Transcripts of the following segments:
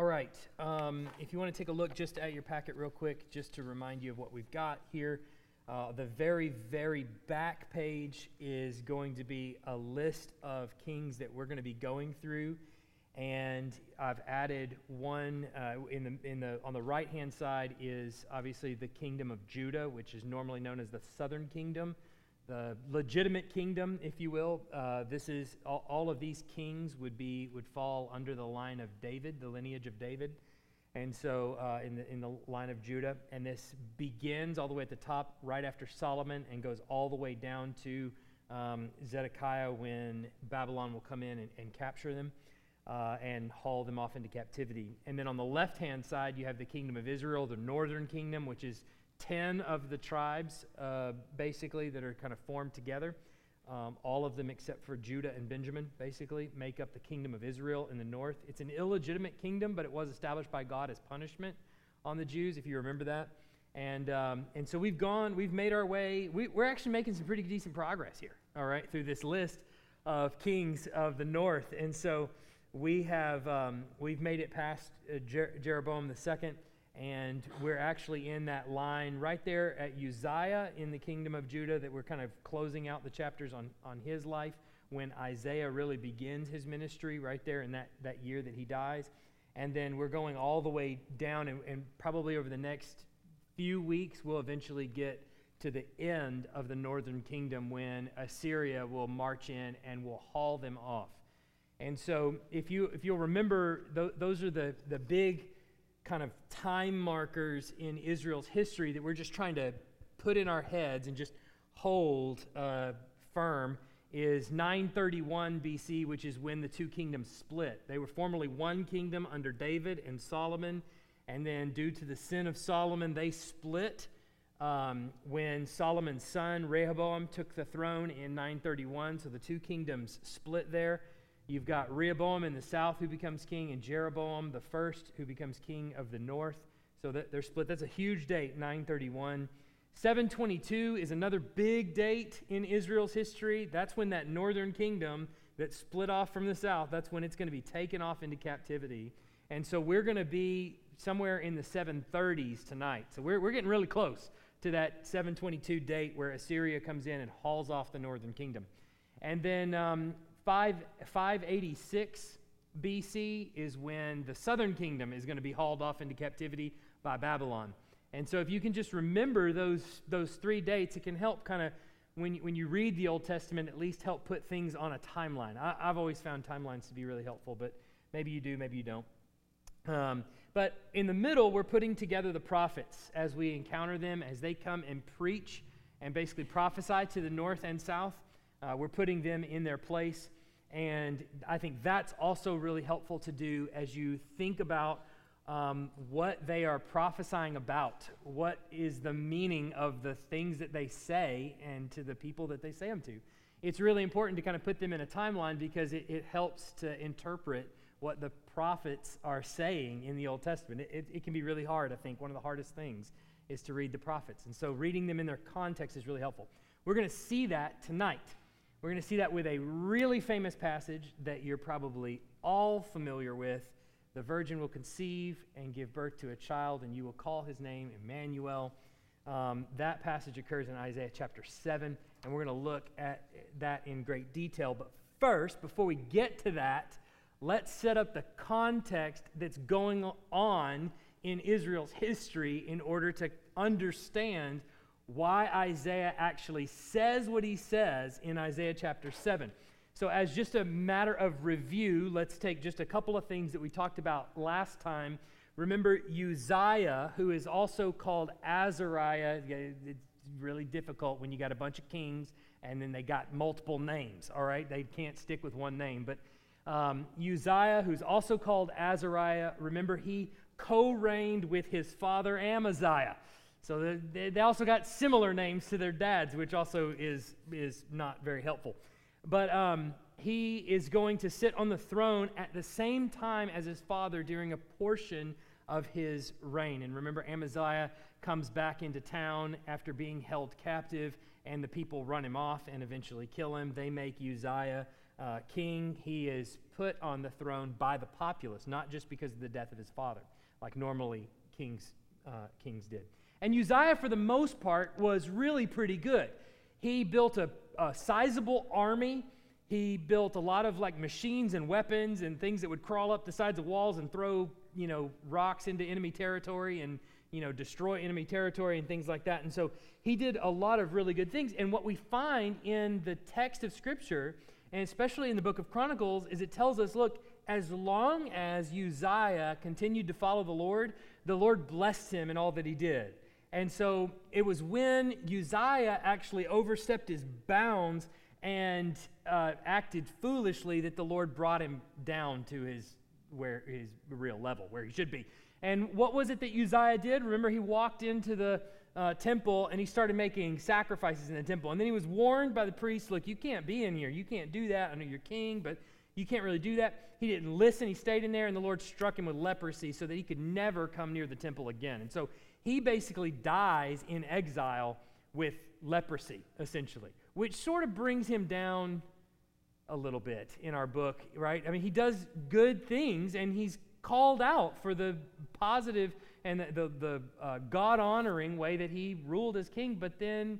All right. Um, if you want to take a look just at your packet, real quick, just to remind you of what we've got here, uh, the very, very back page is going to be a list of kings that we're going to be going through. And I've added one uh, in the, in the, on the right hand side is obviously the kingdom of Judah, which is normally known as the southern kingdom the legitimate kingdom, if you will. Uh, this is all, all, of these kings would be would fall under the line of David, the lineage of David, and so uh, in the in the line of Judah. And this begins all the way at the top, right after Solomon, and goes all the way down to um, Zedekiah when Babylon will come in and, and capture them. Uh, and haul them off into captivity. And then on the left hand side, you have the kingdom of Israel, the northern kingdom, which is 10 of the tribes, uh, basically, that are kind of formed together. Um, all of them except for Judah and Benjamin, basically, make up the kingdom of Israel in the north. It's an illegitimate kingdom, but it was established by God as punishment on the Jews, if you remember that. And, um, and so we've gone, we've made our way, we, we're actually making some pretty decent progress here, all right, through this list of kings of the north. And so we have, um, we've made it past uh, Jer- Jeroboam the second and we're actually in that line right there at Uzziah in the kingdom of Judah that we're kind of closing out the chapters on, on his life when Isaiah really begins his ministry right there in that, that year that he dies. And then we're going all the way down, and, and probably over the next few weeks, we'll eventually get to the end of the northern kingdom when Assyria will march in and will haul them off. And so, if, you, if you'll remember, th- those are the, the big kind of time markers in Israel's history that we're just trying to put in our heads and just hold uh, firm is 931 BC, which is when the two kingdoms split. They were formerly one kingdom under David and Solomon, and then due to the sin of Solomon, they split. Um, when Solomon's son Rehoboam took the throne in 931, so the two kingdoms split there. You've got Rehoboam in the south who becomes king, and Jeroboam the first who becomes king of the north. So that they're split. That's a huge date, 931. 722 is another big date in Israel's history. That's when that northern kingdom that split off from the south, that's when it's going to be taken off into captivity. And so we're going to be somewhere in the 730s tonight. So we're, we're getting really close to that 722 date where Assyria comes in and hauls off the northern kingdom. And then um, 5, 586 BC is when the southern kingdom is going to be hauled off into captivity by Babylon. And so, if you can just remember those, those three dates, it can help kind of, when, when you read the Old Testament, at least help put things on a timeline. I, have always found timelines to be really helpful, but maybe you do, maybe you don't. Um, but in the middle, we're putting together the prophets as we encounter them, as they come and preach and basically prophesy to the north and south. Uh, we're putting them in their place. And I think that's also really helpful to do as you think about um, what they are prophesying about. What is the meaning of the things that they say and to the people that they say them to? It's really important to kind of put them in a timeline because it, it helps to interpret what the prophets are saying in the Old Testament. It, it, it can be really hard, I think. One of the hardest things is to read the prophets. And so reading them in their context is really helpful. We're going to see that tonight. We're going to see that with a really famous passage that you're probably all familiar with. The virgin will conceive and give birth to a child, and you will call his name Emmanuel. Um, that passage occurs in Isaiah chapter 7, and we're going to look at that in great detail. But first, before we get to that, let's set up the context that's going on in Israel's history in order to understand why Isaiah actually says what he says in Isaiah chapter 7. So, as just a matter of review, let's take just a couple of things that we talked about last time. Remember Uzziah, who is also called Azariah. It's really difficult when you got a bunch of kings and then they got multiple names, all right? They can't stick with one name. But um, Uzziah, who's also called Azariah, remember he co reigned with his father Amaziah. So they, they also got similar names to their dads, which also is, is not very helpful. But um, he is going to sit on the throne at the same time as his father during a portion of his reign. And remember, Amaziah comes back into town after being held captive, and the people run him off and eventually kill him. They make Uzziah uh, king. He is put on the throne by the populace, not just because of the death of his father, like normally kings, uh, kings did. And Uzziah, for the most part, was really pretty good. He built a, a sizable army. He built a lot of like machines and weapons and things that would crawl up the sides of walls and throw, you know, rocks into enemy territory and, you know, destroy enemy territory and things like that. And so he did a lot of really good things. And what we find in the text of Scripture, and especially in the book of Chronicles, is it tells us look, as long as Uzziah continued to follow the Lord, the Lord blessed him in all that he did. And so it was when Uzziah actually overstepped his bounds and uh, acted foolishly that the Lord brought him down to his where his real level, where he should be. And what was it that Uzziah did? Remember, he walked into the uh, temple and he started making sacrifices in the temple. And then he was warned by the priest, look, you can't be in here. You can't do that. I know you're king, but you can't really do that. He didn't listen. He stayed in there, and the Lord struck him with leprosy so that he could never come near the temple again. And so he basically dies in exile with leprosy, essentially, which sort of brings him down a little bit in our book, right? I mean, he does good things and he's called out for the positive and the, the, the uh, God honoring way that he ruled as king, but then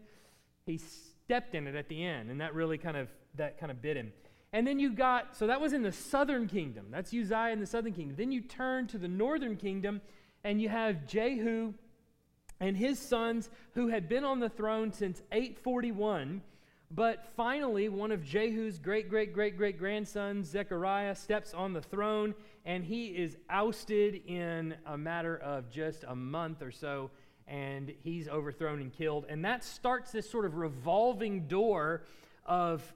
he stepped in it at the end, and that really kind of that kind of bit him. And then you got so that was in the southern kingdom. That's Uzziah in the southern kingdom. Then you turn to the northern kingdom, and you have Jehu and his sons who had been on the throne since 841. But finally, one of Jehu's great, great, great, great grandsons, Zechariah, steps on the throne and he is ousted in a matter of just a month or so, and he's overthrown and killed. And that starts this sort of revolving door of,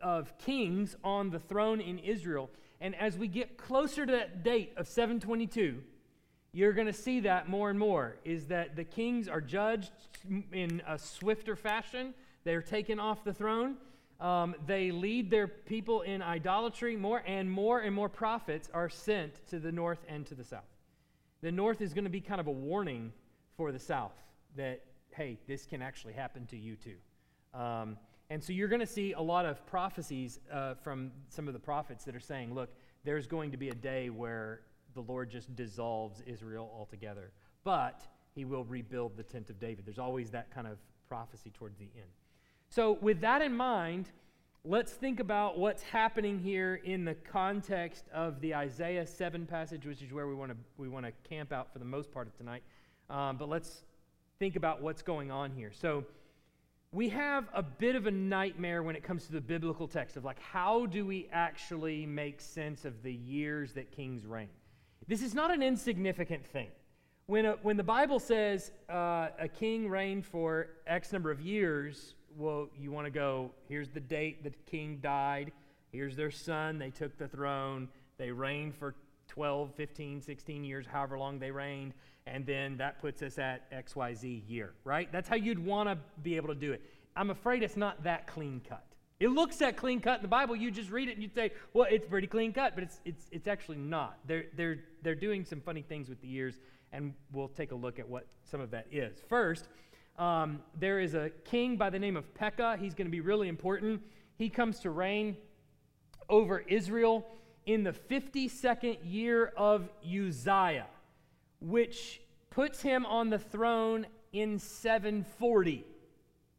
of kings on the throne in Israel. And as we get closer to that date of 722, you're going to see that more and more is that the kings are judged in a swifter fashion. They're taken off the throne. Um, they lead their people in idolatry more, and more and more prophets are sent to the north and to the south. The north is going to be kind of a warning for the south that, hey, this can actually happen to you too. Um, and so you're going to see a lot of prophecies uh, from some of the prophets that are saying, look, there's going to be a day where the Lord just dissolves Israel altogether. But he will rebuild the tent of David. There's always that kind of prophecy towards the end. So, with that in mind, let's think about what's happening here in the context of the Isaiah 7 passage, which is where we want to we want to camp out for the most part of tonight. Um, but let's think about what's going on here. So, we have a bit of a nightmare when it comes to the biblical text of like, how do we actually make sense of the years that kings reign? This is not an insignificant thing. When, a, when the Bible says uh, a king reigned for X number of years, well, you want to go, here's the date the king died, here's their son, they took the throne, they reigned for 12, 15, 16 years, however long they reigned, and then that puts us at XYZ year, right? That's how you'd want to be able to do it. I'm afraid it's not that clean cut. It looks that clean cut in the Bible. You just read it and you'd say, well, it's pretty clean cut, but it's, it's, it's actually not. They're, they're, they're doing some funny things with the years, and we'll take a look at what some of that is. First, um, there is a king by the name of Pekah. He's going to be really important. He comes to reign over Israel in the 52nd year of Uzziah, which puts him on the throne in 740.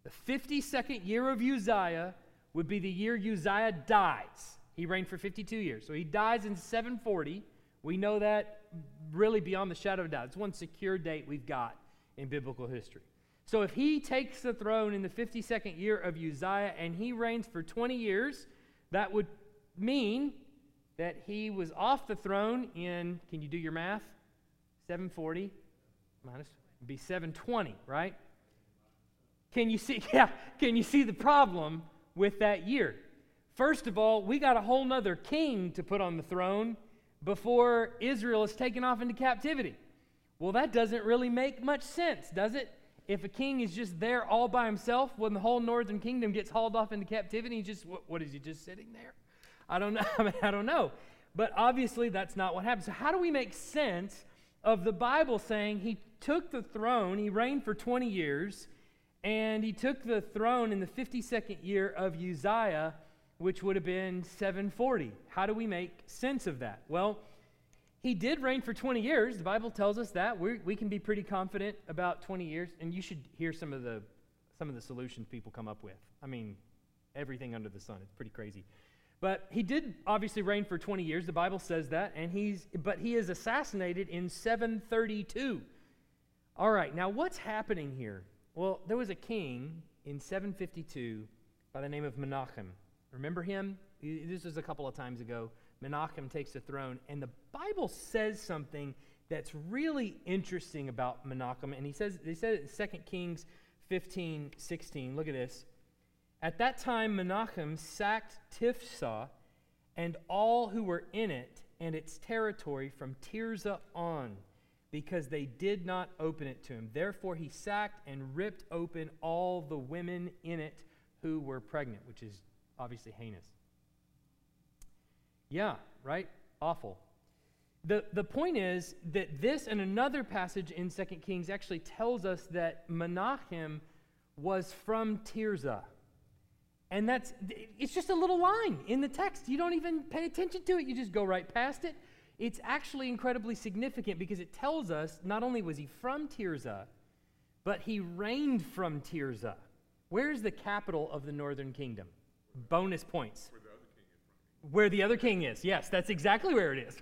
The 52nd year of Uzziah would be the year Uzziah dies. He reigned for 52 years. So he dies in 740. We know that really beyond the shadow of a doubt. It's one secure date we've got in biblical history. So if he takes the throne in the 52nd year of Uzziah and he reigns for 20 years, that would mean that he was off the throne in, can you do your math? 740 minus, be 720, right? Can you see, yeah, can you see the problem with that year. First of all, we got a whole nother king to put on the throne before Israel is taken off into captivity. Well, that doesn't really make much sense, does it? If a king is just there all by himself when the whole northern kingdom gets hauled off into captivity, he just what, what is he just sitting there? I don't know. I, mean, I don't know. But obviously that's not what happened. So how do we make sense of the Bible saying he took the throne, he reigned for 20 years, and he took the throne in the 52nd year of Uzziah, which would have been 740. How do we make sense of that? Well, he did reign for 20 years. The Bible tells us that. we we can be pretty confident about 20 years, and you should hear some of the some of the solutions people come up with. I mean, everything under the sun. It's pretty crazy. But he did obviously reign for 20 years. The Bible says that, and he's but he is assassinated in 732. All right, now what's happening here? Well, there was a king in 752 by the name of Menachem. Remember him? This was a couple of times ago. Menachem takes the throne, and the Bible says something that's really interesting about Menachem. And he says, they said it in 2 Kings 15, 16. Look at this. At that time, Menachem sacked Tiphsah and all who were in it and its territory from Tirzah on, because they did not open it to him. Therefore, he sacked and ripped open all the women in it who were pregnant, which is obviously heinous. Yeah, right? Awful. The, the point is that this and another passage in 2 Kings actually tells us that Menachem was from Tirzah. And that's, it's just a little line in the text. You don't even pay attention to it, you just go right past it. It's actually incredibly significant because it tells us not only was he from Tirzah, but he reigned from Tirzah. Where's the capital of the northern kingdom? Bonus points. Where the other king is. Yes, that's exactly where it is.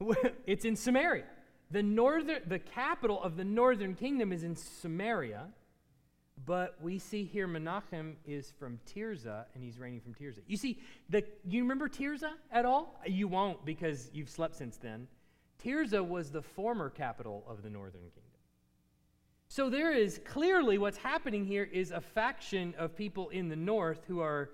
it's in Samaria. The northern the capital of the northern kingdom is in Samaria. But we see here Menachem is from Tirzah, and he's reigning from Tirzah. You see, the, you remember Tirzah at all? You won't because you've slept since then. Tirzah was the former capital of the northern kingdom. So there is clearly what's happening here is a faction of people in the north who are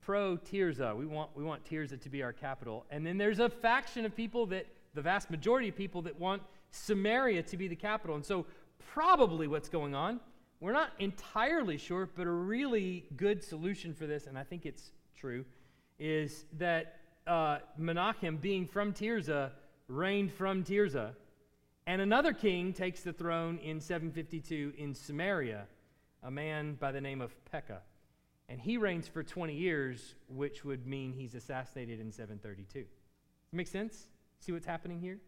pro Tirzah. We want, we want Tirzah to be our capital. And then there's a faction of people that, the vast majority of people, that want Samaria to be the capital. And so probably what's going on we're not entirely sure, but a really good solution for this, and I think it's true, is that uh, Menachem, being from Tirzah, reigned from Tirzah. And another king takes the throne in 752 in Samaria, a man by the name of Pekah. And he reigns for 20 years, which would mean he's assassinated in 732. Make sense? See what's happening here?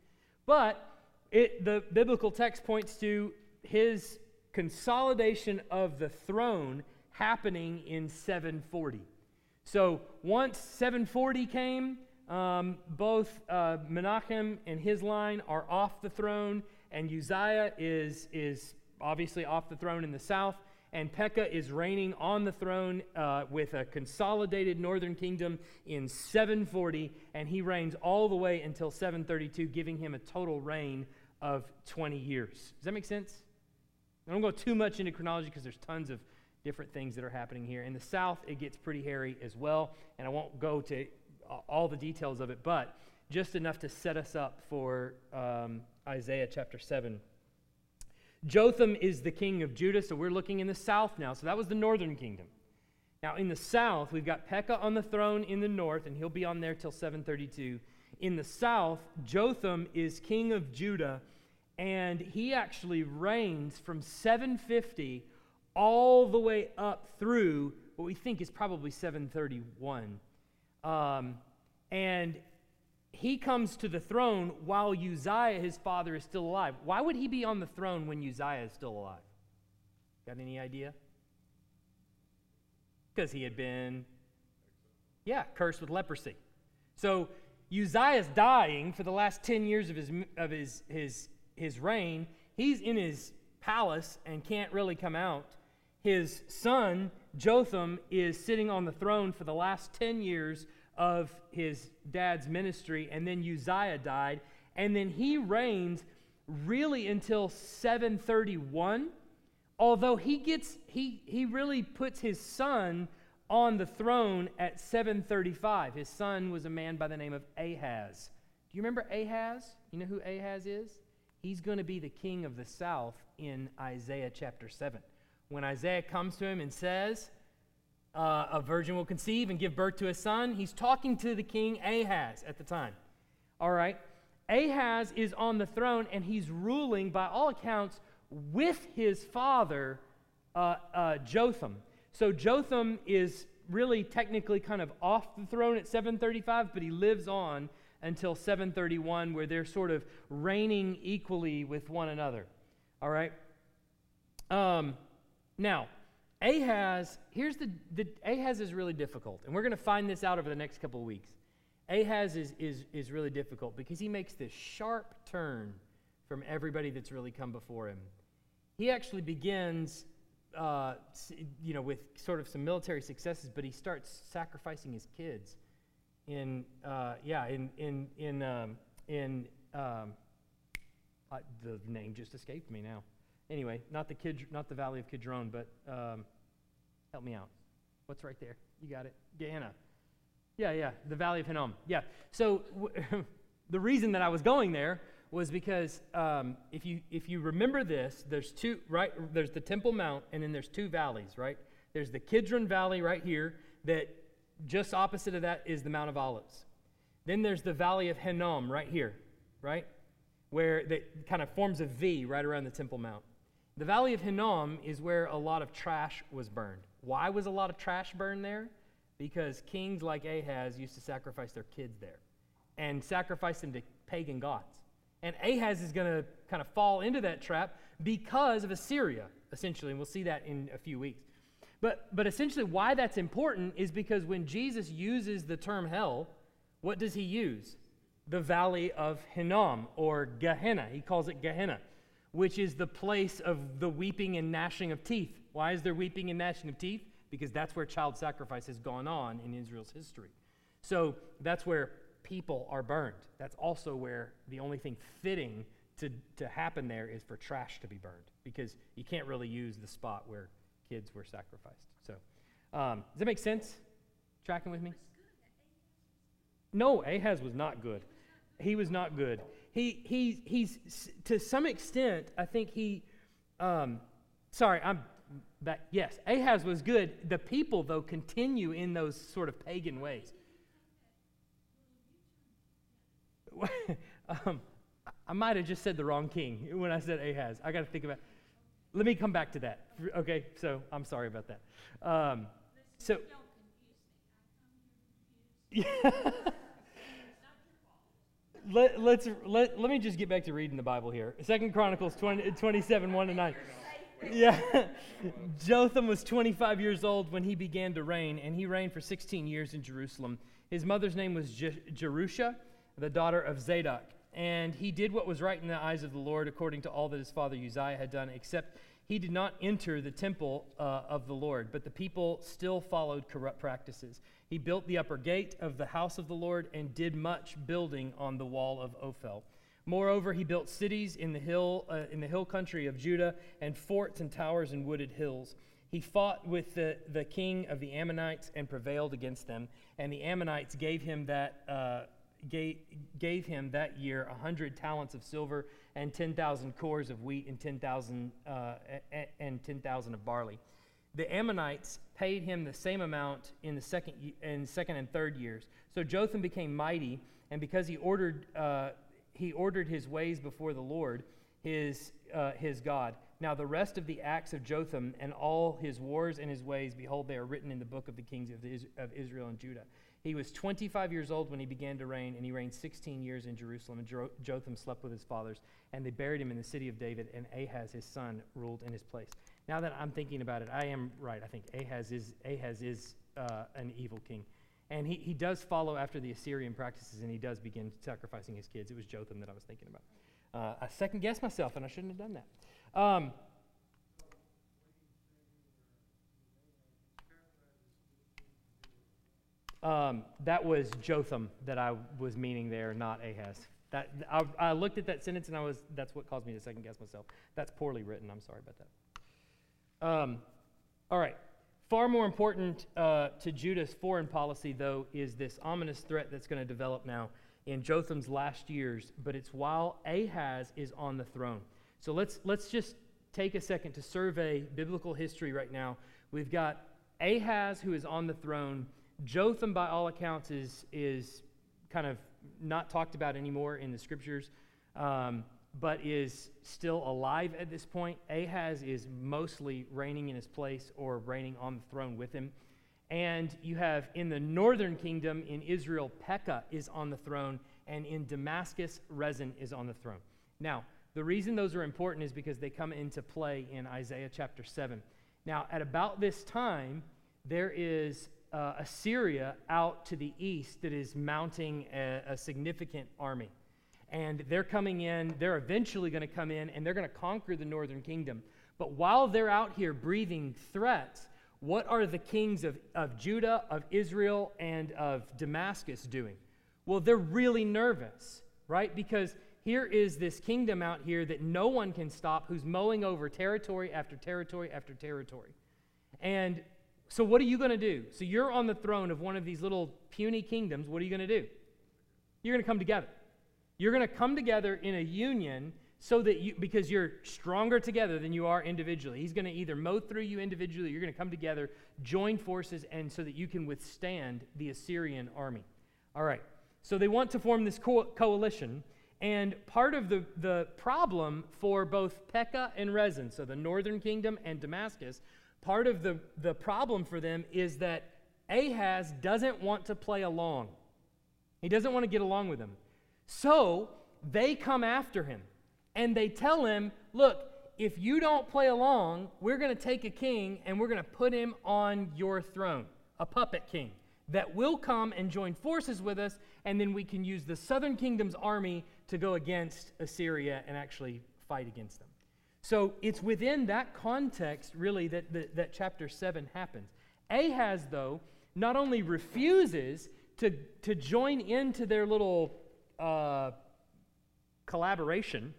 But it, the biblical text points to his consolidation of the throne happening in 740. So once 740 came, um, both uh, Menachem and his line are off the throne, and Uzziah is, is obviously off the throne in the south, and Pekah is reigning on the throne uh, with a consolidated northern kingdom in 740, and he reigns all the way until 732, giving him a total reign of 20 years. Does that make sense? I don't go too much into chronology because there's tons of different things that are happening here. In the south, it gets pretty hairy as well, and I won't go to all the details of it, but just enough to set us up for um, Isaiah chapter 7. Jotham is the king of Judah, so we're looking in the south now. So that was the northern kingdom. Now, in the south, we've got Pekah on the throne in the north, and he'll be on there till 732. In the south, Jotham is king of Judah and he actually reigns from 750 all the way up through what we think is probably 731. Um, and he comes to the throne while Uzziah, his father, is still alive. Why would he be on the throne when Uzziah is still alive? Got any idea? Because he had been, yeah, cursed with leprosy. So Uzziah's dying for the last 10 years of his, of his, his his reign, he's in his palace and can't really come out. His son, Jotham, is sitting on the throne for the last 10 years of his dad's ministry, and then Uzziah died, and then he reigns really until 731 although he gets he he really puts his son on the throne at 735 his son was a man by the name of ahaz. Do you remember ahaz? You know who ahaz is He's going to be the king of the south in Isaiah chapter 7. When Isaiah comes to him and says, uh, A virgin will conceive and give birth to a son, he's talking to the king Ahaz at the time. All right? Ahaz is on the throne and he's ruling, by all accounts, with his father, uh, uh, Jotham. So Jotham is really technically kind of off the throne at 735, but he lives on until 731, where they're sort of reigning equally with one another. All right? Um, now, Ahaz, here's the, the Ahaz is really difficult, and we're going to find this out over the next couple of weeks. Ahaz is, is, is really difficult because he makes this sharp turn from everybody that's really come before him. He actually begins, uh, you know, with sort of some military successes, but he starts sacrificing his kids. In uh, yeah, in in in um, in um, the name just escaped me now. Anyway, not the kid, not the Valley of Kidron, but um, help me out. What's right there? You got it. Gehenna. Yeah, yeah, the Valley of Hinnom. Yeah. So w- the reason that I was going there was because um, if you if you remember this, there's two right. There's the Temple Mount, and then there's two valleys, right? There's the Kidron Valley right here. That just opposite of that is the Mount of Olives. Then there's the Valley of Hinnom right here, right, where that kind of forms a V right around the Temple Mount. The Valley of Hinnom is where a lot of trash was burned. Why was a lot of trash burned there? Because kings like Ahaz used to sacrifice their kids there and sacrifice them to pagan gods. And Ahaz is going to kind of fall into that trap because of Assyria, essentially. And we'll see that in a few weeks. But, but essentially, why that's important is because when Jesus uses the term hell, what does he use? The valley of Hinnom or Gehenna. He calls it Gehenna, which is the place of the weeping and gnashing of teeth. Why is there weeping and gnashing of teeth? Because that's where child sacrifice has gone on in Israel's history. So that's where people are burned. That's also where the only thing fitting to, to happen there is for trash to be burned because you can't really use the spot where kids were sacrificed. So, um, does that make sense? Tracking with me? No, Ahaz was not good. He was not good. He, he, he's, to some extent, I think he, um, sorry, I'm back. Yes, Ahaz was good. The people, though, continue in those sort of pagan ways. um, I might have just said the wrong king when I said Ahaz. I got to think about. Let me come back to that. Okay, so I'm sorry about that. Um, so. Yeah. let, let's let, let me just get back to reading the Bible here. Second Chronicles 20, 27, 1 to 9. Yeah. Jotham was 25 years old when he began to reign, and he reigned for 16 years in Jerusalem. His mother's name was Je- Jerusha the daughter of Zadok. And he did what was right in the eyes of the Lord, according to all that his father Uzziah had done, except he did not enter the temple uh, of the Lord, but the people still followed corrupt practices. He built the upper gate of the house of the Lord and did much building on the wall of Ophel. Moreover, he built cities in the hill uh, in the hill country of Judah and forts and towers in wooded hills. He fought with the, the king of the Ammonites and prevailed against them. And the Ammonites gave him that uh, gave, gave him that year a 100 talents of silver and 10,000 cors of wheat and 10,000 uh, and 10,000 of barley. The Ammonites paid him the same amount in the second, in second and third years. So Jotham became mighty, and because he ordered, uh, he ordered his ways before the Lord, his, uh, his God. Now the rest of the acts of Jotham and all his wars and his ways, behold, they are written in the book of the kings of Israel and Judah. He was 25 years old when he began to reign, and he reigned 16 years in Jerusalem. And Jotham slept with his fathers, and they buried him in the city of David, and Ahaz, his son, ruled in his place. Now that I'm thinking about it, I am right. I think Ahaz is, Ahaz is uh, an evil king. And he, he does follow after the Assyrian practices, and he does begin sacrificing his kids. It was Jotham that I was thinking about. Uh, I second guessed myself, and I shouldn't have done that. Um, Um, that was Jotham that I was meaning there, not Ahaz. That, I, I, looked at that sentence and I was, that's what caused me to second guess myself. That's poorly written. I'm sorry about that. Um, all right. Far more important uh, to Judah's foreign policy, though, is this ominous threat that's going to develop now in Jotham's last years, but it's while Ahaz is on the throne. So let's, let's just take a second to survey biblical history right now. We've got Ahaz, who is on the throne Jotham, by all accounts, is, is kind of not talked about anymore in the scriptures, um, but is still alive at this point. Ahaz is mostly reigning in his place or reigning on the throne with him. And you have in the northern kingdom in Israel, Pekah is on the throne, and in Damascus, Rezin is on the throne. Now, the reason those are important is because they come into play in Isaiah chapter 7. Now, at about this time, there is uh, Assyria out to the east that is mounting a, a significant army. And they're coming in, they're eventually going to come in, and they're going to conquer the northern kingdom. But while they're out here breathing threats, what are the kings of, of Judah, of Israel, and of Damascus doing? Well, they're really nervous, right? Because here is this kingdom out here that no one can stop who's mowing over territory after territory after territory. And so, what are you going to do? So, you're on the throne of one of these little puny kingdoms. What are you going to do? You're going to come together. You're going to come together in a union so that you, because you're stronger together than you are individually. He's going to either mow through you individually, you're going to come together, join forces, and so that you can withstand the Assyrian army. All right. So, they want to form this co- coalition. And part of the, the problem for both Pekah and Rezin, so the northern kingdom and Damascus, part of the, the problem for them is that Ahaz doesn't want to play along. He doesn't want to get along with them. So they come after him and they tell him, Look, if you don't play along, we're going to take a king and we're going to put him on your throne, a puppet king that will come and join forces with us, and then we can use the southern kingdom's army to go against Assyria and actually fight against them. So it's within that context, really, that, that, that chapter 7 happens. Ahaz, though, not only refuses to, to join into their little uh, collaboration,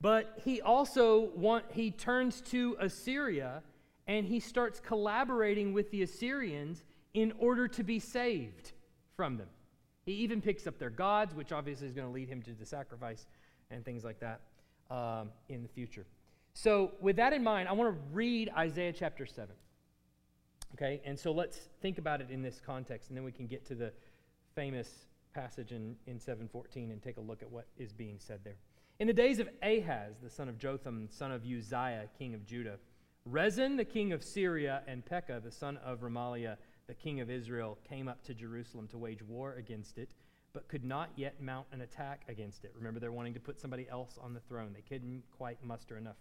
but he also want, he turns to Assyria and he starts collaborating with the Assyrians in order to be saved from them. He even picks up their gods, which obviously is going to lead him to the sacrifice and things like that um, in the future. So, with that in mind, I want to read Isaiah chapter 7. Okay, and so let's think about it in this context, and then we can get to the famous passage in, in 714 and take a look at what is being said there. In the days of Ahaz, the son of Jotham, son of Uzziah, king of Judah, Rezin, the king of Syria, and Pekah, the son of Remaliah, the king of Israel, came up to Jerusalem to wage war against it but could not yet mount an attack against it. Remember, they're wanting to put somebody else on the throne. They couldn't quite muster enough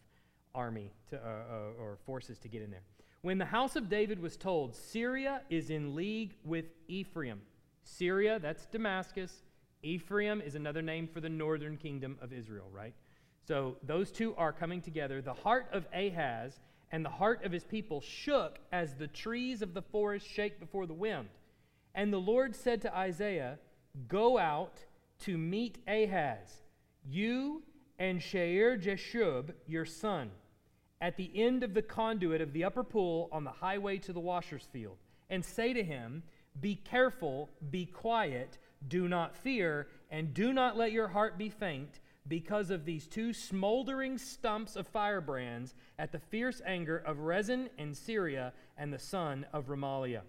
army to, uh, uh, or forces to get in there. When the house of David was told, Syria is in league with Ephraim. Syria, that's Damascus. Ephraim is another name for the northern kingdom of Israel, right? So those two are coming together. The heart of Ahaz and the heart of his people shook as the trees of the forest shake before the wind. And the Lord said to Isaiah, Go out to meet Ahaz, you and Shear-jashub, your son, at the end of the conduit of the upper pool on the highway to the washer's field, and say to him, Be careful, be quiet, do not fear, and do not let your heart be faint because of these two smoldering stumps of firebrands at the fierce anger of Rezin and Syria and the son of Remaliah.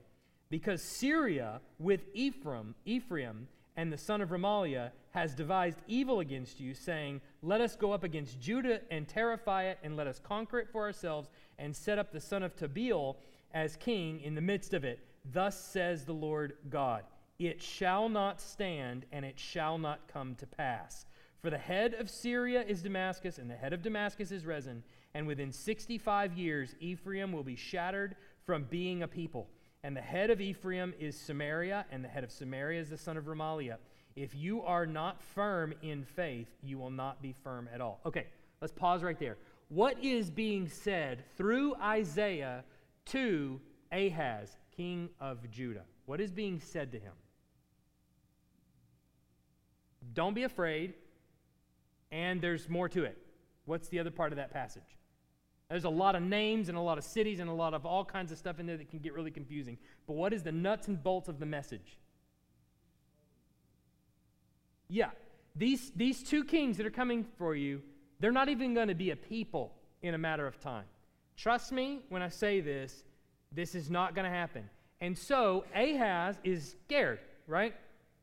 Because Syria with Ephraim, Ephraim and the son of Remaliah has devised evil against you, saying, Let us go up against Judah and terrify it, and let us conquer it for ourselves, and set up the son of Tabeel as king in the midst of it. Thus says the Lord God It shall not stand, and it shall not come to pass. For the head of Syria is Damascus, and the head of Damascus is Rezin, and within 65 years Ephraim will be shattered from being a people and the head of Ephraim is Samaria, and the head of Samaria is the son of Remaliah. If you are not firm in faith, you will not be firm at all. Okay, let's pause right there. What is being said through Isaiah to Ahaz, king of Judah? What is being said to him? Don't be afraid, and there's more to it. What's the other part of that passage? There's a lot of names and a lot of cities and a lot of all kinds of stuff in there that can get really confusing. But what is the nuts and bolts of the message? Yeah, these, these two kings that are coming for you, they're not even going to be a people in a matter of time. Trust me when I say this, this is not going to happen. And so Ahaz is scared, right?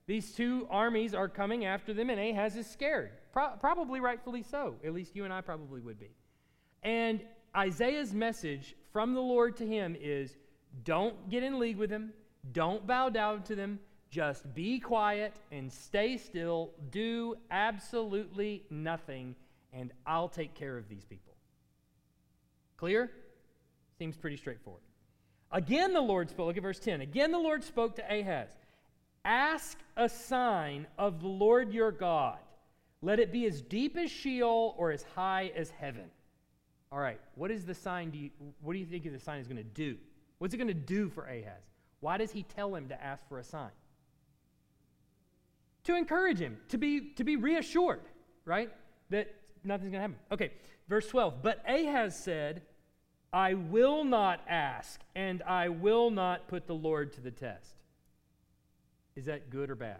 These two armies are coming after them, and Ahaz is scared. Pro- probably rightfully so. At least you and I probably would be. And Isaiah's message from the Lord to him is don't get in league with them, don't bow down to them, just be quiet and stay still, do absolutely nothing, and I'll take care of these people. Clear? Seems pretty straightforward. Again, the Lord spoke. Look at verse 10. Again, the Lord spoke to Ahaz Ask a sign of the Lord your God. Let it be as deep as Sheol or as high as heaven. All right, what is the sign? Do you, what do you think the sign is going to do? What's it going to do for Ahaz? Why does he tell him to ask for a sign? To encourage him, to be, to be reassured, right? That nothing's going to happen. Okay, verse 12. But Ahaz said, I will not ask, and I will not put the Lord to the test. Is that good or bad?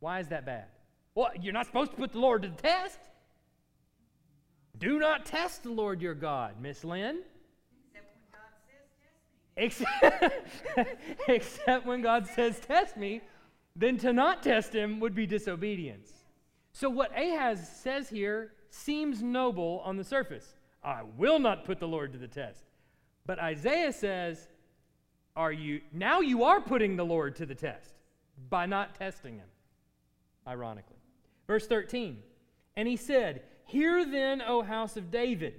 Why is that bad? Well, you're not supposed to put the Lord to the test. Do not test the Lord your God, Miss Lynn. Except, except when God says, Test me, then to not test him would be disobedience. So, what Ahaz says here seems noble on the surface. I will not put the Lord to the test. But Isaiah says, Are you now you are putting the Lord to the test by not testing him, ironically. Verse 13, and he said, Hear then, O house of David,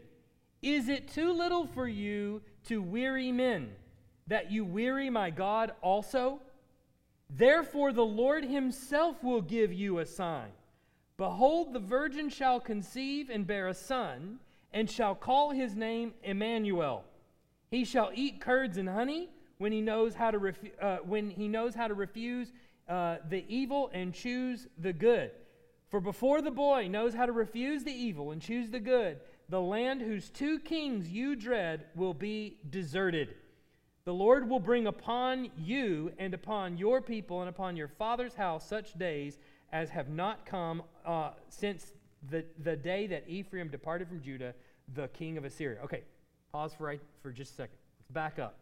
is it too little for you to weary men? that you weary my God also? Therefore, the Lord himself will give you a sign. Behold, the virgin shall conceive and bear a son, and shall call his name Emmanuel. He shall eat curds and honey when he knows how to, refu- uh, when he knows how to refuse uh, the evil and choose the good. For before the boy knows how to refuse the evil and choose the good, the land whose two kings you dread will be deserted. The Lord will bring upon you and upon your people and upon your father's house such days as have not come uh, since the, the day that Ephraim departed from Judah, the king of Assyria. Okay, pause for, right, for just a second. Let's back up.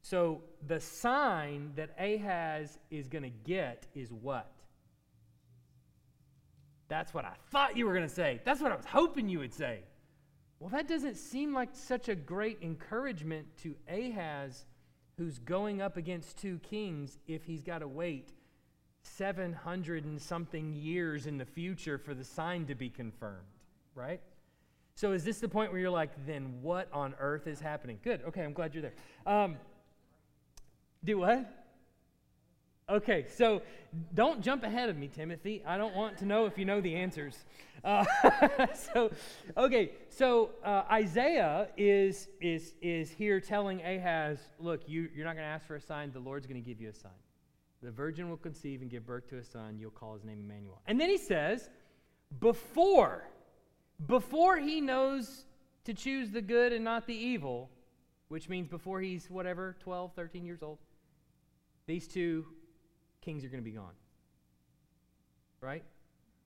So, the sign that Ahaz is going to get is what? That's what I thought you were going to say. That's what I was hoping you would say. Well, that doesn't seem like such a great encouragement to Ahaz, who's going up against two kings, if he's got to wait 700 and something years in the future for the sign to be confirmed, right? So, is this the point where you're like, then what on earth is happening? Good. Okay, I'm glad you're there. Um, do what? Okay, so don't jump ahead of me, Timothy. I don't want to know if you know the answers. Uh, so, okay, so uh, Isaiah is, is, is here telling Ahaz, look, you, you're not going to ask for a sign. The Lord's going to give you a sign. The virgin will conceive and give birth to a son. You'll call his name Emmanuel. And then he says, before, before he knows to choose the good and not the evil, which means before he's whatever, 12, 13 years old, these two kings are going to be gone. Right?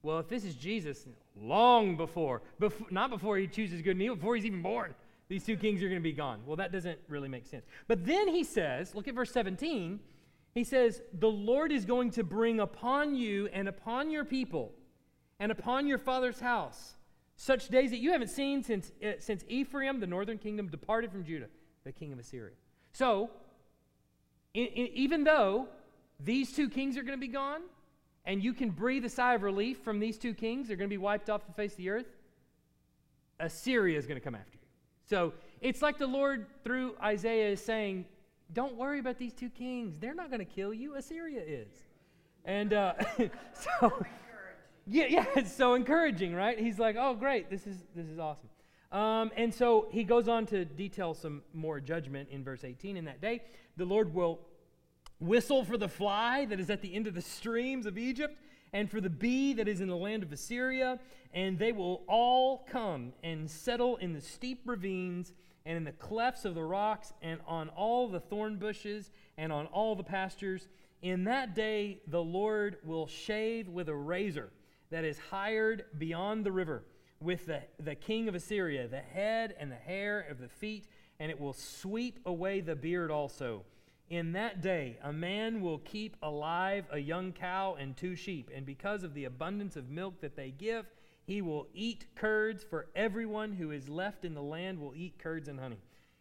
Well, if this is Jesus, long before, before not before he chooses good and evil, before he's even born, these two kings are going to be gone. Well, that doesn't really make sense. But then he says, look at verse 17. He says, The Lord is going to bring upon you and upon your people and upon your father's house such days that you haven't seen since, uh, since Ephraim, the northern kingdom, departed from Judah, the king of Assyria. So, in, in, even though these two kings are going to be gone, and you can breathe a sigh of relief from these two kings. They're going to be wiped off the face of the earth. Assyria is going to come after you. So it's like the Lord, through Isaiah, is saying, Don't worry about these two kings. They're not going to kill you. Assyria is. And uh, so, yeah, yeah, it's so encouraging, right? He's like, Oh, great. This is, this is awesome. Um, and so he goes on to detail some more judgment in verse 18. In that day, the Lord will Whistle for the fly that is at the end of the streams of Egypt, and for the bee that is in the land of Assyria, and they will all come and settle in the steep ravines and in the clefts of the rocks and on all the thorn bushes and on all the pastures. In that day, the Lord will shave with a razor that is hired beyond the river with the, the king of Assyria, the head and the hair of the feet, and it will sweep away the beard also. In that day, a man will keep alive a young cow and two sheep, and because of the abundance of milk that they give, he will eat curds, for everyone who is left in the land will eat curds and honey.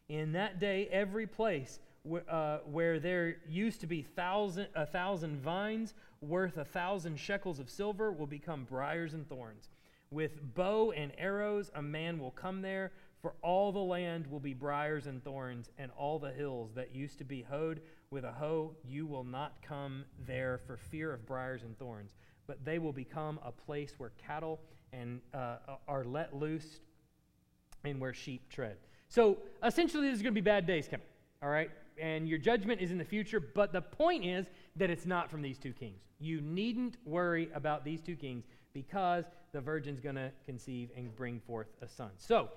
In that day, every place where, uh, where there used to be thousand, a thousand vines worth a thousand shekels of silver will become briars and thorns. With bow and arrows, a man will come there, for all the land will be briars and thorns, and all the hills that used to be hoed with a hoe, you will not come there for fear of briars and thorns, but they will become a place where cattle and uh, are let loose and where sheep tread. So essentially, there's going to be bad days coming, all right? And your judgment is in the future, but the point is that it's not from these two kings. You needn't worry about these two kings because the virgin's going to conceive and bring forth a son. So,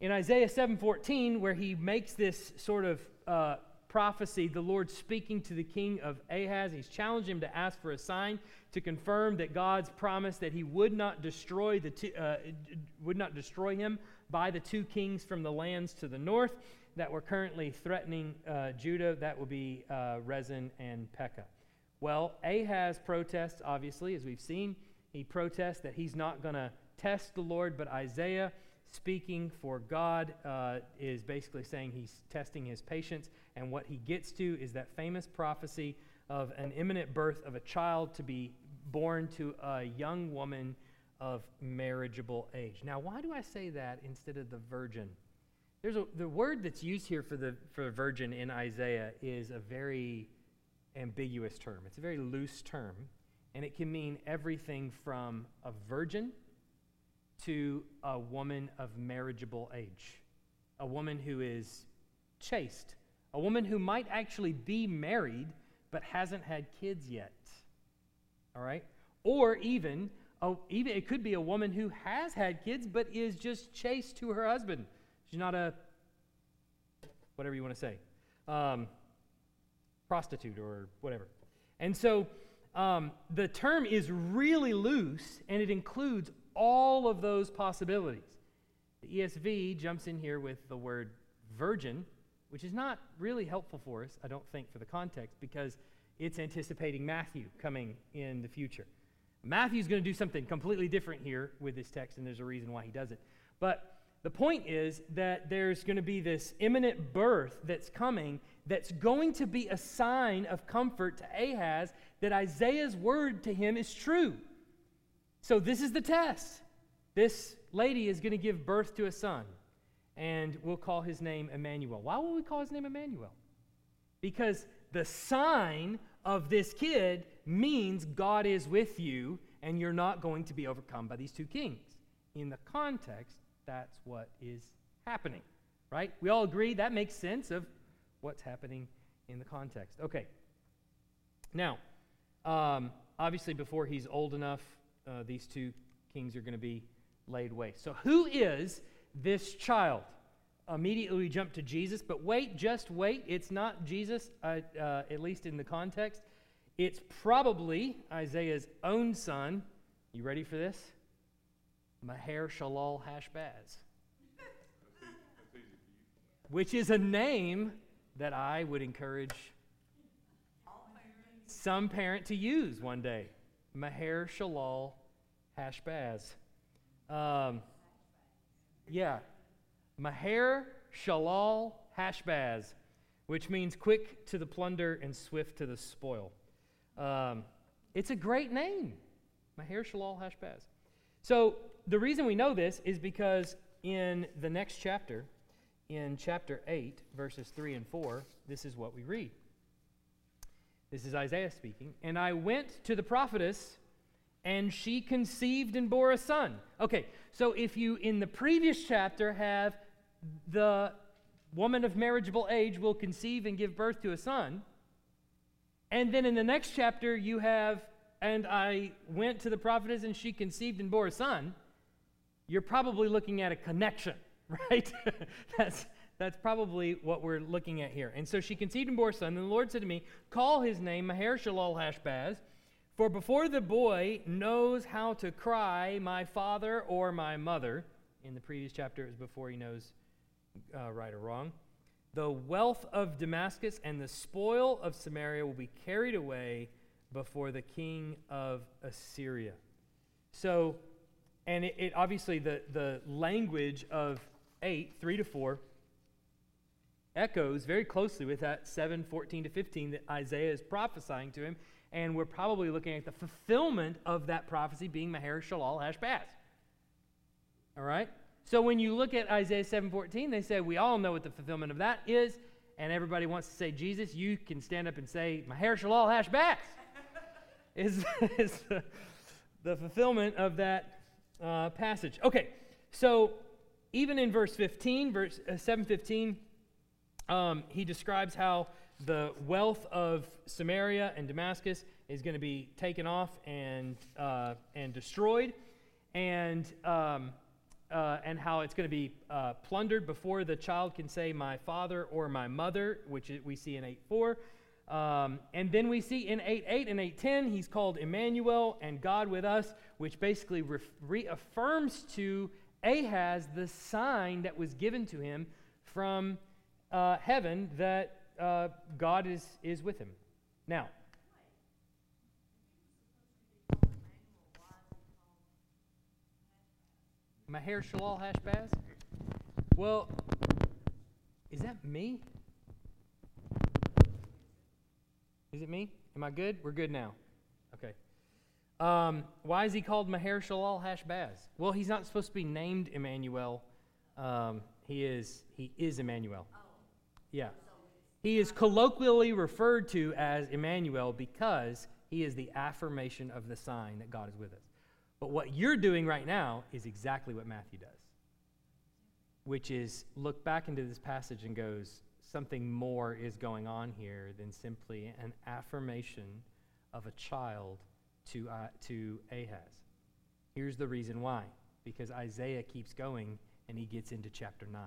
in Isaiah 7:14, where he makes this sort of uh, prophecy, the Lord speaking to the king of Ahaz, he's challenged him to ask for a sign to confirm that God's promise that he would not destroy the two, uh, would not destroy him by the two kings from the lands to the north that were currently threatening uh, Judah. That would be uh, Rezin and Pekah. Well, Ahaz protests, obviously, as we've seen. He protests that he's not going to test the Lord, but Isaiah, speaking for God, uh, is basically saying he's testing his patience. And what he gets to is that famous prophecy of an imminent birth of a child to be born to a young woman of marriageable age. Now, why do I say that instead of the virgin? There's a, the word that's used here for the for virgin in Isaiah is a very ambiguous term. It's a very loose term, and it can mean everything from a virgin to a woman of marriageable age, a woman who is chaste, a woman who might actually be married but hasn't had kids yet. All right? Or even, oh, even it could be a woman who has had kids but is just chaste to her husband. She's not a, whatever you want to say. Um, prostitute or whatever. And so um, the term is really loose and it includes all of those possibilities. The ESV jumps in here with the word virgin, which is not really helpful for us, I don't think, for the context, because it's anticipating Matthew coming in the future. Matthew's going to do something completely different here with this text, and there's a reason why he does it. But the point is that there's going to be this imminent birth that's coming that's going to be a sign of comfort to Ahaz that Isaiah's word to him is true. So, this is the test. This lady is going to give birth to a son, and we'll call his name Emmanuel. Why will we call his name Emmanuel? Because the sign of this kid means God is with you, and you're not going to be overcome by these two kings. In the context, that's what is happening, right? We all agree that makes sense of what's happening in the context. Okay. Now, um, obviously, before he's old enough, uh, these two kings are going to be laid waste. So, who is this child? Immediately we jump to Jesus, but wait, just wait. It's not Jesus, uh, uh, at least in the context. It's probably Isaiah's own son. You ready for this? Maher Shalal Hashbaz, which is a name that I would encourage some parent to use one day. Maher Shalal Hashbaz. Um, yeah. Maher Shalal Hashbaz, which means quick to the plunder and swift to the spoil. Um, it's a great name. Maher Shalal Hashbaz. So the reason we know this is because in the next chapter, in chapter 8, verses 3 and 4, this is what we read. This is Isaiah speaking. And I went to the prophetess, and she conceived and bore a son. Okay, so if you in the previous chapter have the woman of marriageable age will conceive and give birth to a son, and then in the next chapter you have, and I went to the prophetess, and she conceived and bore a son you're probably looking at a connection, right? that's, that's probably what we're looking at here. And so she conceived and bore a son, and the Lord said to me, Call his name Maher Shalal Hashbaz, for before the boy knows how to cry, my father or my mother, in the previous chapter, it was before he knows uh, right or wrong, the wealth of Damascus and the spoil of Samaria will be carried away before the king of Assyria. So and it, it, obviously, the, the language of 8, 3 to 4, echoes very closely with that 7 14 to 15 that Isaiah is prophesying to him. And we're probably looking at the fulfillment of that prophecy being Maher Shalal Hashbaz. All right? So when you look at Isaiah 7:14, they say we all know what the fulfillment of that is, and everybody wants to say Jesus. You can stand up and say Maher Shalal Hashbaz is, is the, the, fulfillment of that uh, passage. Okay, so even in verse 15, verse uh, 715, um, he describes how the wealth of Samaria and Damascus is going to be taken off and, uh, and destroyed, and, um, uh, and how it's going to be uh, plundered before the child can say, My father or my mother, which we see in 8 4. Um, and then we see in 8 8 and 8 10, he's called Emmanuel and God with us, which basically re- reaffirms to Ahaz the sign that was given to him from uh, heaven that uh, God is, is with him. Now, Maher Shalal Hashbaz? Well, is that me? Is it me? Am I good? We're good now. Okay. Um, why is he called Maher Shalal Hashbaz? Well, he's not supposed to be named Emmanuel. Um, he is he is Emmanuel. Yeah. He is colloquially referred to as Emmanuel because he is the affirmation of the sign that God is with us. But what you're doing right now is exactly what Matthew does, which is look back into this passage and goes, something more is going on here than simply an affirmation of a child to, uh, to Ahaz. Here's the reason why because Isaiah keeps going and he gets into chapter 9.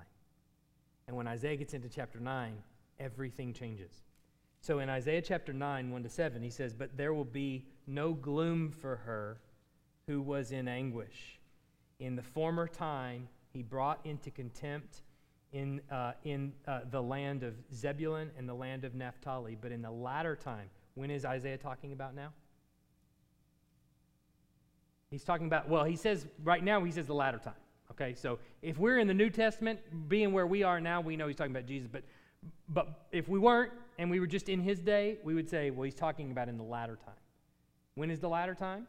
And when Isaiah gets into chapter 9, everything changes. So in Isaiah chapter 9, 1 to 7, he says, But there will be no gloom for her who was in anguish. In the former time, he brought into contempt in, uh, in uh, the land of Zebulun and the land of Naphtali. But in the latter time, when is Isaiah talking about now? He's talking about, well, he says right now, he says the latter time. Okay, so if we're in the New Testament, being where we are now, we know he's talking about Jesus. But, but if we weren't and we were just in his day, we would say, well, he's talking about in the latter time. When is the latter time?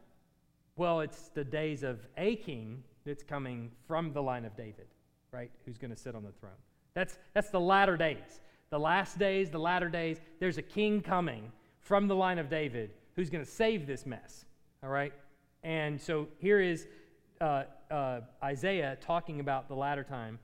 Well, it's the days of a king that's coming from the line of David right, who's going to sit on the throne. That's, that's the latter days. The last days, the latter days, there's a king coming from the line of David who's going to save this mess. All right? And so here is uh, uh, Isaiah talking about the latter time.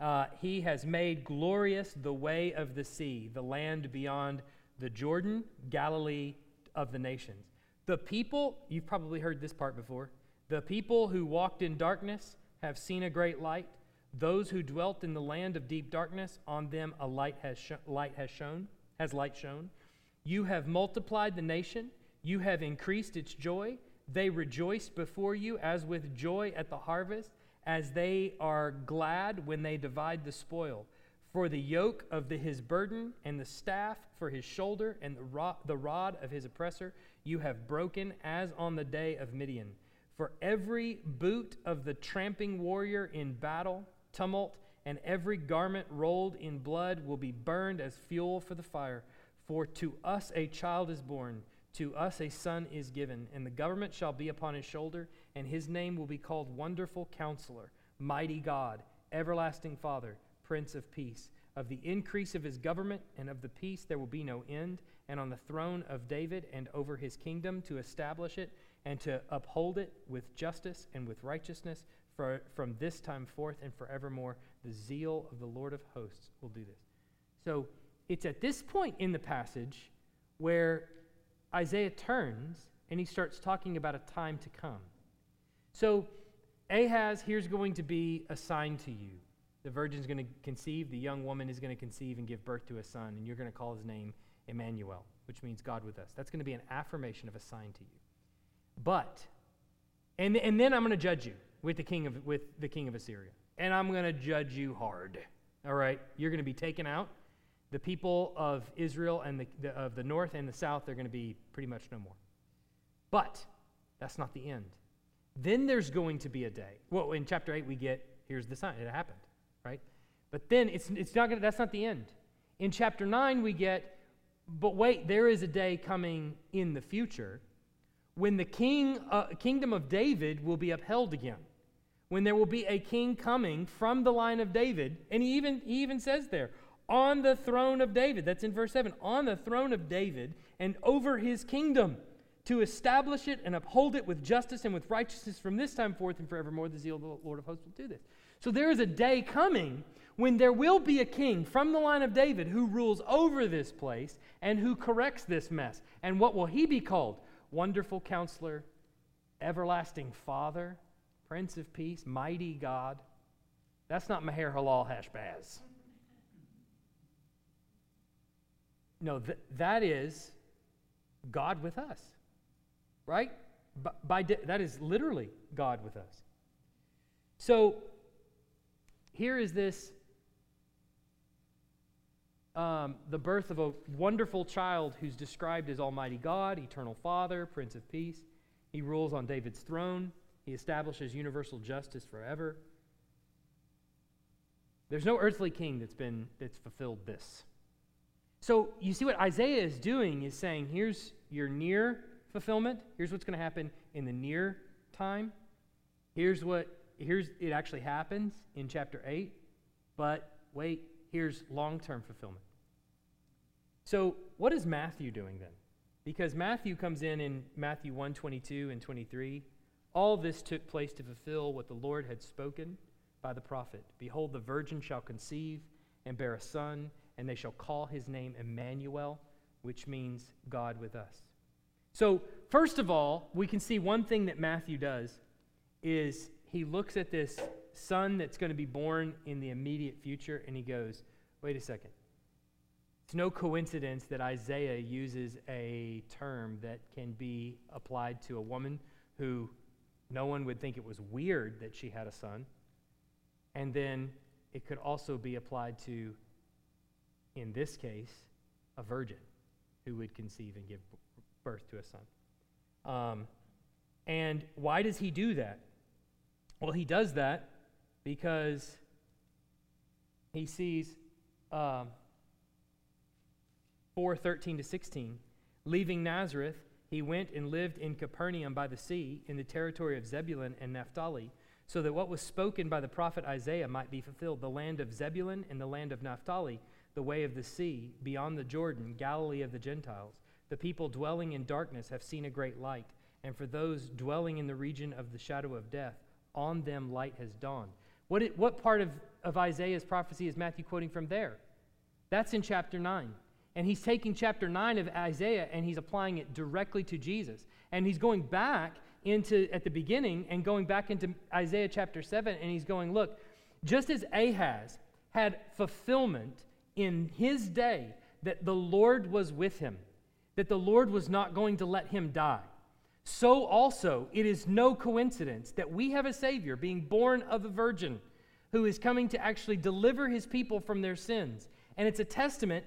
Uh, he has made glorious the way of the sea, the land beyond the Jordan, Galilee of the nations. The people, you've probably heard this part before, the people who walked in darkness have seen a great light. Those who dwelt in the land of deep darkness, on them a light has, sh- light has shone, has light shone. You have multiplied the nation, you have increased its joy. They rejoice before you as with joy at the harvest, as they are glad when they divide the spoil. For the yoke of the, his burden and the staff for his shoulder and the rod, the rod of his oppressor you have broken as on the day of Midian. For every boot of the tramping warrior in battle, tumult, and every garment rolled in blood will be burned as fuel for the fire. For to us a child is born, to us a son is given, and the government shall be upon his shoulder, and his name will be called Wonderful Counselor, Mighty God, Everlasting Father, Prince of Peace. Of the increase of his government and of the peace there will be no end, and on the throne of David and over his kingdom to establish it and to uphold it with justice and with righteousness for, from this time forth and forevermore. The zeal of the Lord of hosts will do this. So it's at this point in the passage where Isaiah turns and he starts talking about a time to come. So Ahaz, here's going to be a sign to you. The virgin's going to conceive, the young woman is going to conceive and give birth to a son, and you're going to call his name Emmanuel, which means God with us. That's going to be an affirmation of a sign to you. But, and, and then I'm going to judge you with the king of with the king of Assyria. And I'm going to judge you hard. All right? You're going to be taken out. The people of Israel and the, the, of the north and the south they're going to be pretty much no more. But that's not the end. Then there's going to be a day. Well, in chapter 8 we get here's the sign. It happened, right? But then it's it's not going to that's not the end. In chapter 9, we get, but wait, there is a day coming in the future when the king, uh, kingdom of David will be upheld again. When there will be a king coming from the line of David. And he even, he even says there, on the throne of David. That's in verse 7. On the throne of David and over his kingdom to establish it and uphold it with justice and with righteousness from this time forth and forevermore. The zeal of the Lord of hosts will do this. So there is a day coming when there will be a king from the line of David who rules over this place and who corrects this mess. And what will he be called? Wonderful counselor, everlasting father, prince of peace, mighty God. That's not Maher Shalal Hashbaz. No, th- that is God with us, right? By, by that is literally God with us. So here is this um, the birth of a wonderful child who's described as Almighty God, Eternal Father, Prince of Peace. He rules on David's throne, he establishes universal justice forever. There's no earthly king that's been that's fulfilled this. So you see what Isaiah is doing is saying, here's your near fulfillment. Here's what's going to happen in the near time. Here's what here's it actually happens in chapter 8. But wait, here's long-term fulfillment. So what is Matthew doing then? Because Matthew comes in in Matthew 1, 22 and 23. All this took place to fulfill what the Lord had spoken by the prophet. Behold, the virgin shall conceive and bear a son and they shall call his name Emmanuel, which means God with us. So, first of all, we can see one thing that Matthew does is he looks at this son that's going to be born in the immediate future and he goes, wait a second. It's no coincidence that Isaiah uses a term that can be applied to a woman who no one would think it was weird that she had a son. And then it could also be applied to in this case, a virgin who would conceive and give birth to a son. Um, and why does he do that? Well, he does that because he sees um, 4 13 to 16. Leaving Nazareth, he went and lived in Capernaum by the sea in the territory of Zebulun and Naphtali, so that what was spoken by the prophet Isaiah might be fulfilled the land of Zebulun and the land of Naphtali the way of the sea, beyond the Jordan, Galilee of the Gentiles. The people dwelling in darkness have seen a great light, and for those dwelling in the region of the shadow of death, on them light has dawned. What, it, what part of, of Isaiah's prophecy is Matthew quoting from there? That's in chapter 9. And he's taking chapter 9 of Isaiah and he's applying it directly to Jesus. And he's going back into, at the beginning, and going back into Isaiah chapter 7, and he's going, look, just as Ahaz had fulfillment in his day that the Lord was with him, that the Lord was not going to let him die. So also, it is no coincidence that we have a Savior being born of a virgin who is coming to actually deliver his people from their sins. And it's a testament,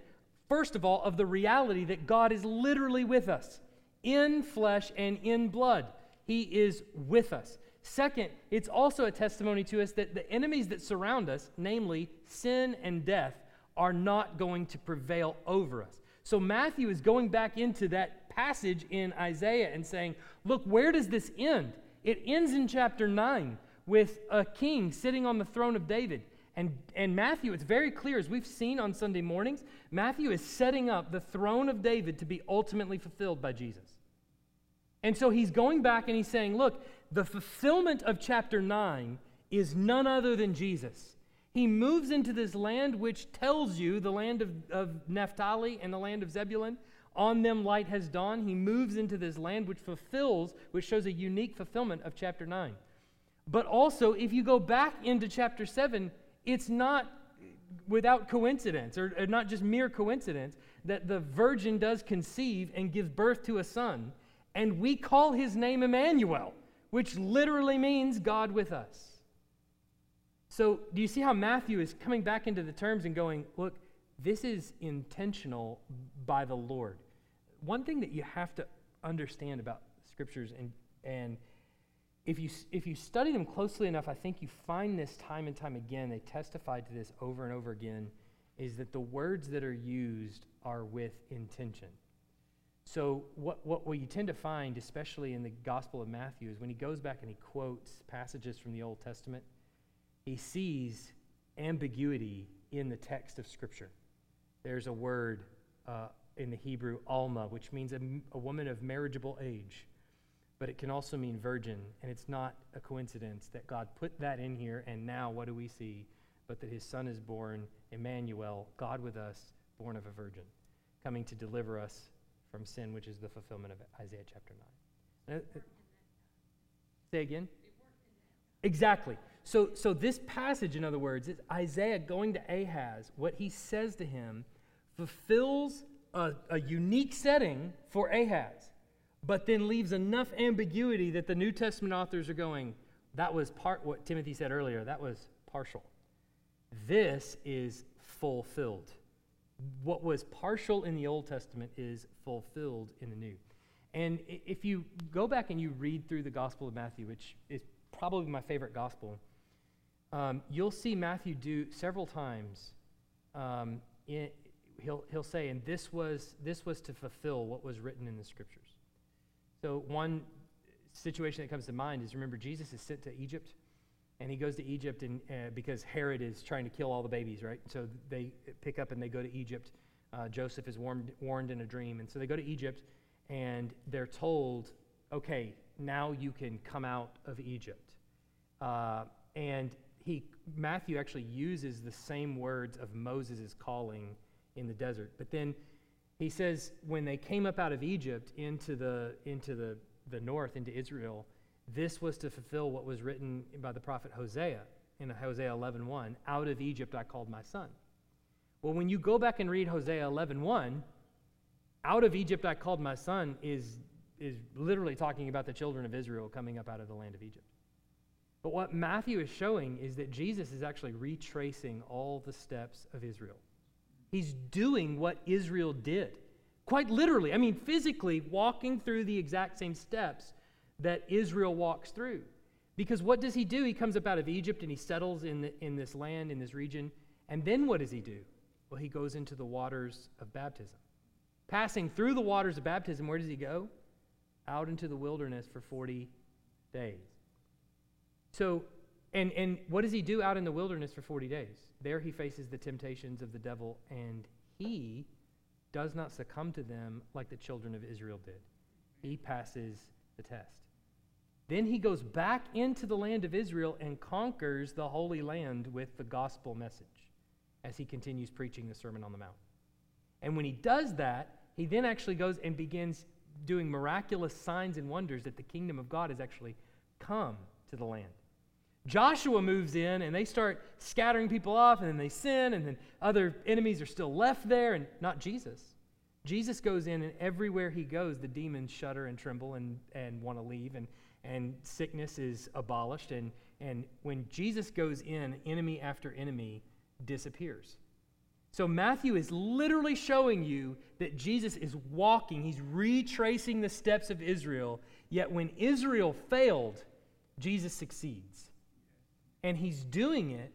first of all, of the reality that God is literally with us in flesh and in blood. He is with us. Second, it's also a testimony to us that the enemies that surround us, namely sin and death, are not going to prevail over us. So Matthew is going back into that passage in Isaiah and saying, Look, where does this end? It ends in chapter 9 with a king sitting on the throne of David. And, and Matthew, it's very clear, as we've seen on Sunday mornings, Matthew is setting up the throne of David to be ultimately fulfilled by Jesus. And so he's going back and he's saying, Look, the fulfillment of chapter 9 is none other than Jesus. He moves into this land which tells you the land of, of Naphtali and the land of Zebulun. On them light has dawned. He moves into this land which fulfills, which shows a unique fulfillment of chapter 9. But also, if you go back into chapter 7, it's not without coincidence, or, or not just mere coincidence, that the virgin does conceive and give birth to a son. And we call his name Emmanuel, which literally means God with us. So, do you see how Matthew is coming back into the terms and going, look, this is intentional by the Lord? One thing that you have to understand about scriptures, and, and if, you, if you study them closely enough, I think you find this time and time again. They testify to this over and over again is that the words that are used are with intention. So, what, what we tend to find, especially in the Gospel of Matthew, is when he goes back and he quotes passages from the Old Testament, he sees ambiguity in the text of Scripture. There's a word uh, in the Hebrew, alma, which means a, a woman of marriageable age, but it can also mean virgin. And it's not a coincidence that God put that in here, and now what do we see? But that his son is born, Emmanuel, God with us, born of a virgin, coming to deliver us from sin, which is the fulfillment of Isaiah chapter 9. Uh, say again? Exactly. So, so this passage, in other words, is Isaiah going to Ahaz. What he says to him fulfills a, a unique setting for Ahaz, but then leaves enough ambiguity that the New Testament authors are going, that was part what Timothy said earlier, that was partial. This is fulfilled. What was partial in the Old Testament is fulfilled in the New. And if you go back and you read through the Gospel of Matthew, which is probably my favorite gospel, um, you'll see Matthew do several times. Um, in, he'll, he'll say, and this was, this was to fulfill what was written in the scriptures. So, one situation that comes to mind is remember, Jesus is sent to Egypt, and he goes to Egypt and, uh, because Herod is trying to kill all the babies, right? So, they pick up and they go to Egypt. Uh, Joseph is warned, warned in a dream. And so they go to Egypt, and they're told, okay, now you can come out of Egypt. Uh, and he, Matthew actually uses the same words of Moses' calling in the desert. But then he says, when they came up out of Egypt into the, into the, the north, into Israel, this was to fulfill what was written by the prophet Hosea in Hosea 11.1, out of Egypt I called my son. Well, when you go back and read Hosea 11.1, out of Egypt I called my son is, is literally talking about the children of Israel coming up out of the land of Egypt. But what Matthew is showing is that Jesus is actually retracing all the steps of Israel. He's doing what Israel did. Quite literally, I mean, physically walking through the exact same steps that Israel walks through. Because what does he do? He comes up out of Egypt and he settles in, the, in this land, in this region. And then what does he do? Well, he goes into the waters of baptism. Passing through the waters of baptism, where does he go? Out into the wilderness for 40 days. So, and, and what does he do out in the wilderness for 40 days? There he faces the temptations of the devil, and he does not succumb to them like the children of Israel did. He passes the test. Then he goes back into the land of Israel and conquers the Holy Land with the gospel message as he continues preaching the Sermon on the Mount. And when he does that, he then actually goes and begins doing miraculous signs and wonders that the kingdom of God has actually come to the land. Joshua moves in and they start scattering people off, and then they sin, and then other enemies are still left there, and not Jesus. Jesus goes in, and everywhere he goes, the demons shudder and tremble and, and want to leave, and, and sickness is abolished. And, and when Jesus goes in, enemy after enemy disappears. So Matthew is literally showing you that Jesus is walking, he's retracing the steps of Israel, yet when Israel failed, Jesus succeeds. And he's doing it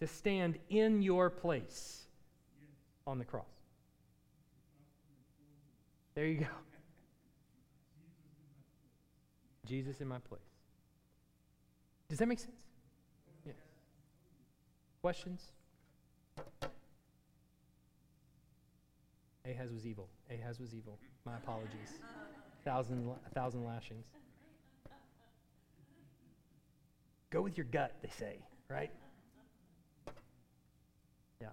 to stand in your place on the cross. There you go. Jesus in my place. Does that make sense? Yes. Questions? Ahaz was evil. Ahaz was evil. My apologies. Thousand, a thousand lashings. Go with your gut, they say, right? Yeah.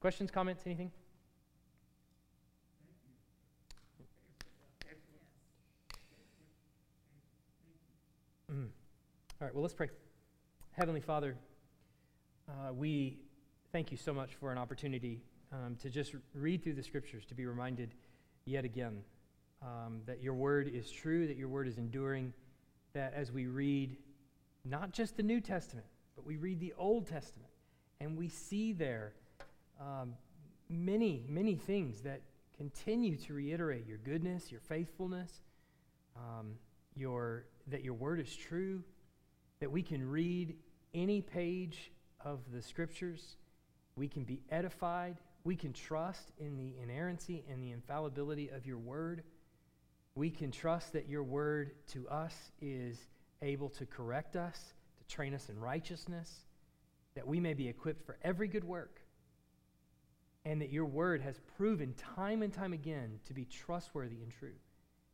Questions, comments, anything? Mm. All right, well, let's pray. Heavenly Father, uh, we thank you so much for an opportunity um, to just read through the scriptures, to be reminded yet again um, that your word is true, that your word is enduring, that as we read not just the New Testament, but we read the Old Testament, and we see there um, many, many things that continue to reiterate your goodness, your faithfulness, um, your, that your word is true, that we can read any page of the scriptures We can be edified. We can trust in the inerrancy and the infallibility of your word. We can trust that your word to us is able to correct us, to train us in righteousness, that we may be equipped for every good work, and that your word has proven time and time again to be trustworthy and true,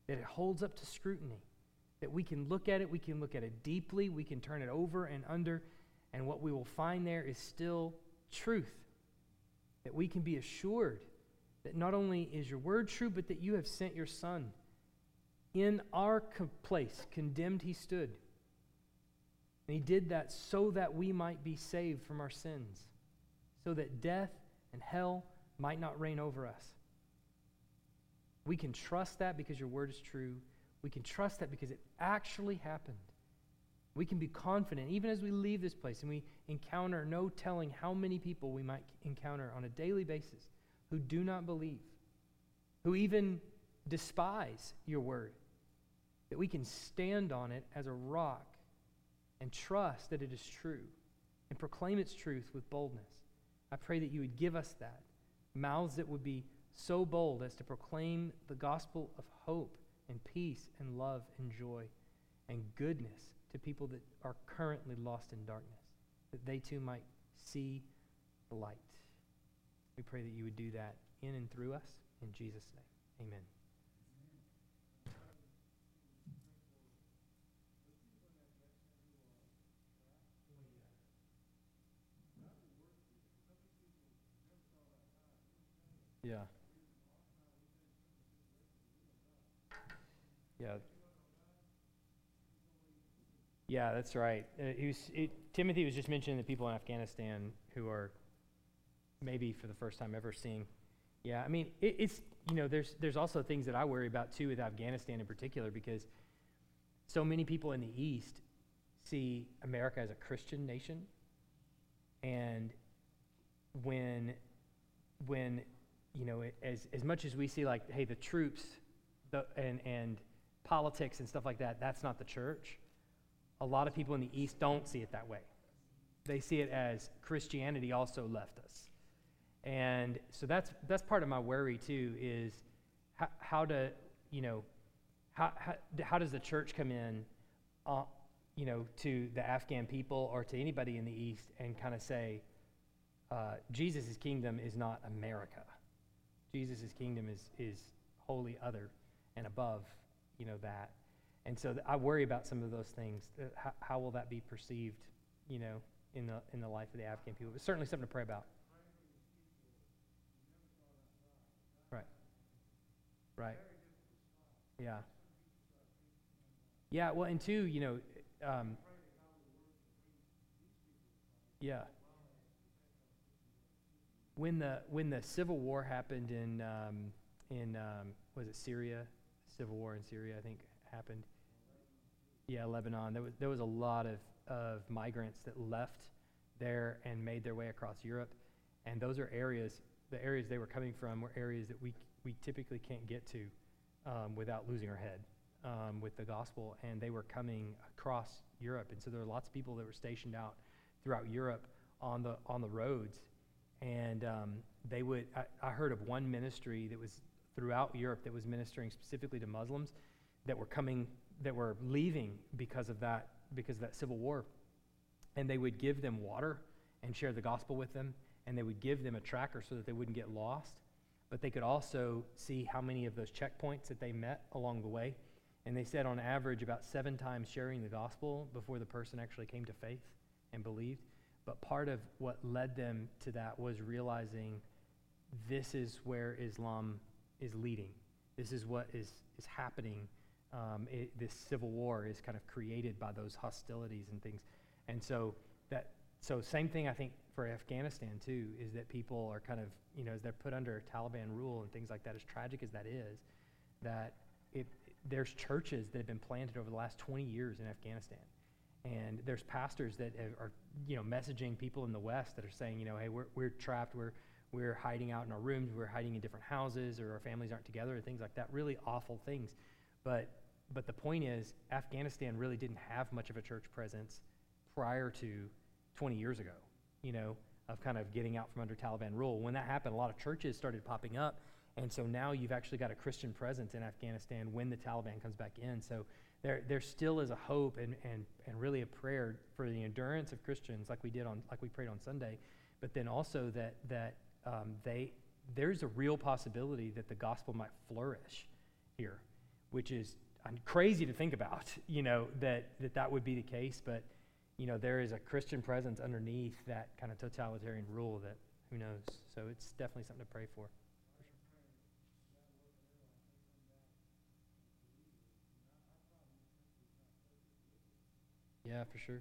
that it holds up to scrutiny, that we can look at it, we can look at it deeply, we can turn it over and under, and what we will find there is still truth. That we can be assured that not only is your word true, but that you have sent your Son. In our place, condemned he stood. And he did that so that we might be saved from our sins, so that death and hell might not reign over us. We can trust that because your word is true. We can trust that because it actually happened. We can be confident, even as we leave this place and we encounter no telling how many people we might encounter on a daily basis who do not believe, who even despise your word, that we can stand on it as a rock and trust that it is true and proclaim its truth with boldness. I pray that you would give us that. Mouths that would be so bold as to proclaim the gospel of hope and peace and love and joy and goodness to people that are currently lost in darkness, that they too might see the light. We pray that you would do that in and through us. In Jesus' name, amen. Yeah. Yeah. Yeah, that's right. Uh, he was, it, Timothy was just mentioning the people in Afghanistan who are maybe for the first time ever seeing. Yeah, I mean, it, it's, you know, there's, there's also things that I worry about too with Afghanistan in particular because so many people in the East see America as a Christian nation. And when, when you know, as, as much as we see like, hey, the troops the, and, and politics and stuff like that, that's not the church. A lot of people in the East don't see it that way. They see it as Christianity also left us. And so that's, that's part of my worry too is how, how to, you know, how, how, how does the church come in, uh, you know, to the Afghan people or to anybody in the East and kind of say, uh, Jesus' kingdom is not America. Jesus' kingdom is, is wholly other and above, you know, that. And so th- I worry about some of those things. Uh, how, how will that be perceived, you know, in the, in the life of the Afghan people? It's certainly something to pray about. Right. Right. Yeah. Yeah, well, and two, you know, um, yeah when the when the civil war happened in um, in um, was it Syria? Civil war in Syria, I think happened. Yeah, Lebanon. There was there was a lot of of migrants that left there and made their way across Europe, and those are areas. The areas they were coming from were areas that we we typically can't get to um, without losing our head um, with the gospel, and they were coming across Europe, and so there were lots of people that were stationed out throughout Europe on the on the roads and um, they would, I, I heard of one ministry that was throughout Europe that was ministering specifically to Muslims that were coming, that were leaving because of that, because of that civil war. And they would give them water and share the gospel with them, and they would give them a tracker so that they wouldn't get lost. But they could also see how many of those checkpoints that they met along the way. And they said on average about seven times sharing the gospel before the person actually came to faith and believed. But part of what led them to that was realizing this is where Islam is leading. This is what is, is happening. Um, it, this civil war is kind of created by those hostilities and things. And so that so same thing I think for Afghanistan too is that people are kind of you know as they're put under Taliban rule and things like that. As tragic as that is, that it, there's churches that have been planted over the last 20 years in Afghanistan and there's pastors that are, you know, messaging people in the West that are saying, you know, hey, we're, we're trapped, we're, we're hiding out in our rooms, we're hiding in different houses, or our families aren't together, or things like that. Really awful things. But, but the point is, Afghanistan really didn't have much of a church presence prior to 20 years ago. You know, of kind of getting out from under Taliban rule. When that happened, a lot of churches started popping up. And so now you've actually got a Christian presence in Afghanistan when the Taliban comes back in. So there, there still is a hope and, and, and really a prayer for the endurance of Christians, like we did on, like we prayed on Sunday, but then also that, that um, they, there's a real possibility that the gospel might flourish here, which is uh, crazy to think about, you know, that, that that would be the case, but, you know, there is a Christian presence underneath that kind of totalitarian rule that who knows. So it's definitely something to pray for. Yeah, for sure.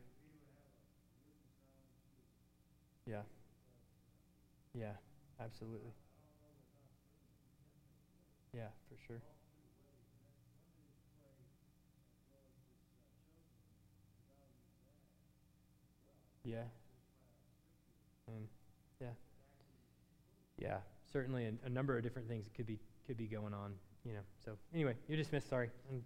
Yeah. Yeah, absolutely. Yeah, for sure. Yeah. Um, yeah. Yeah, certainly a, a number of different things could be could be going on, you know. So anyway, you're dismissed. Sorry. I'm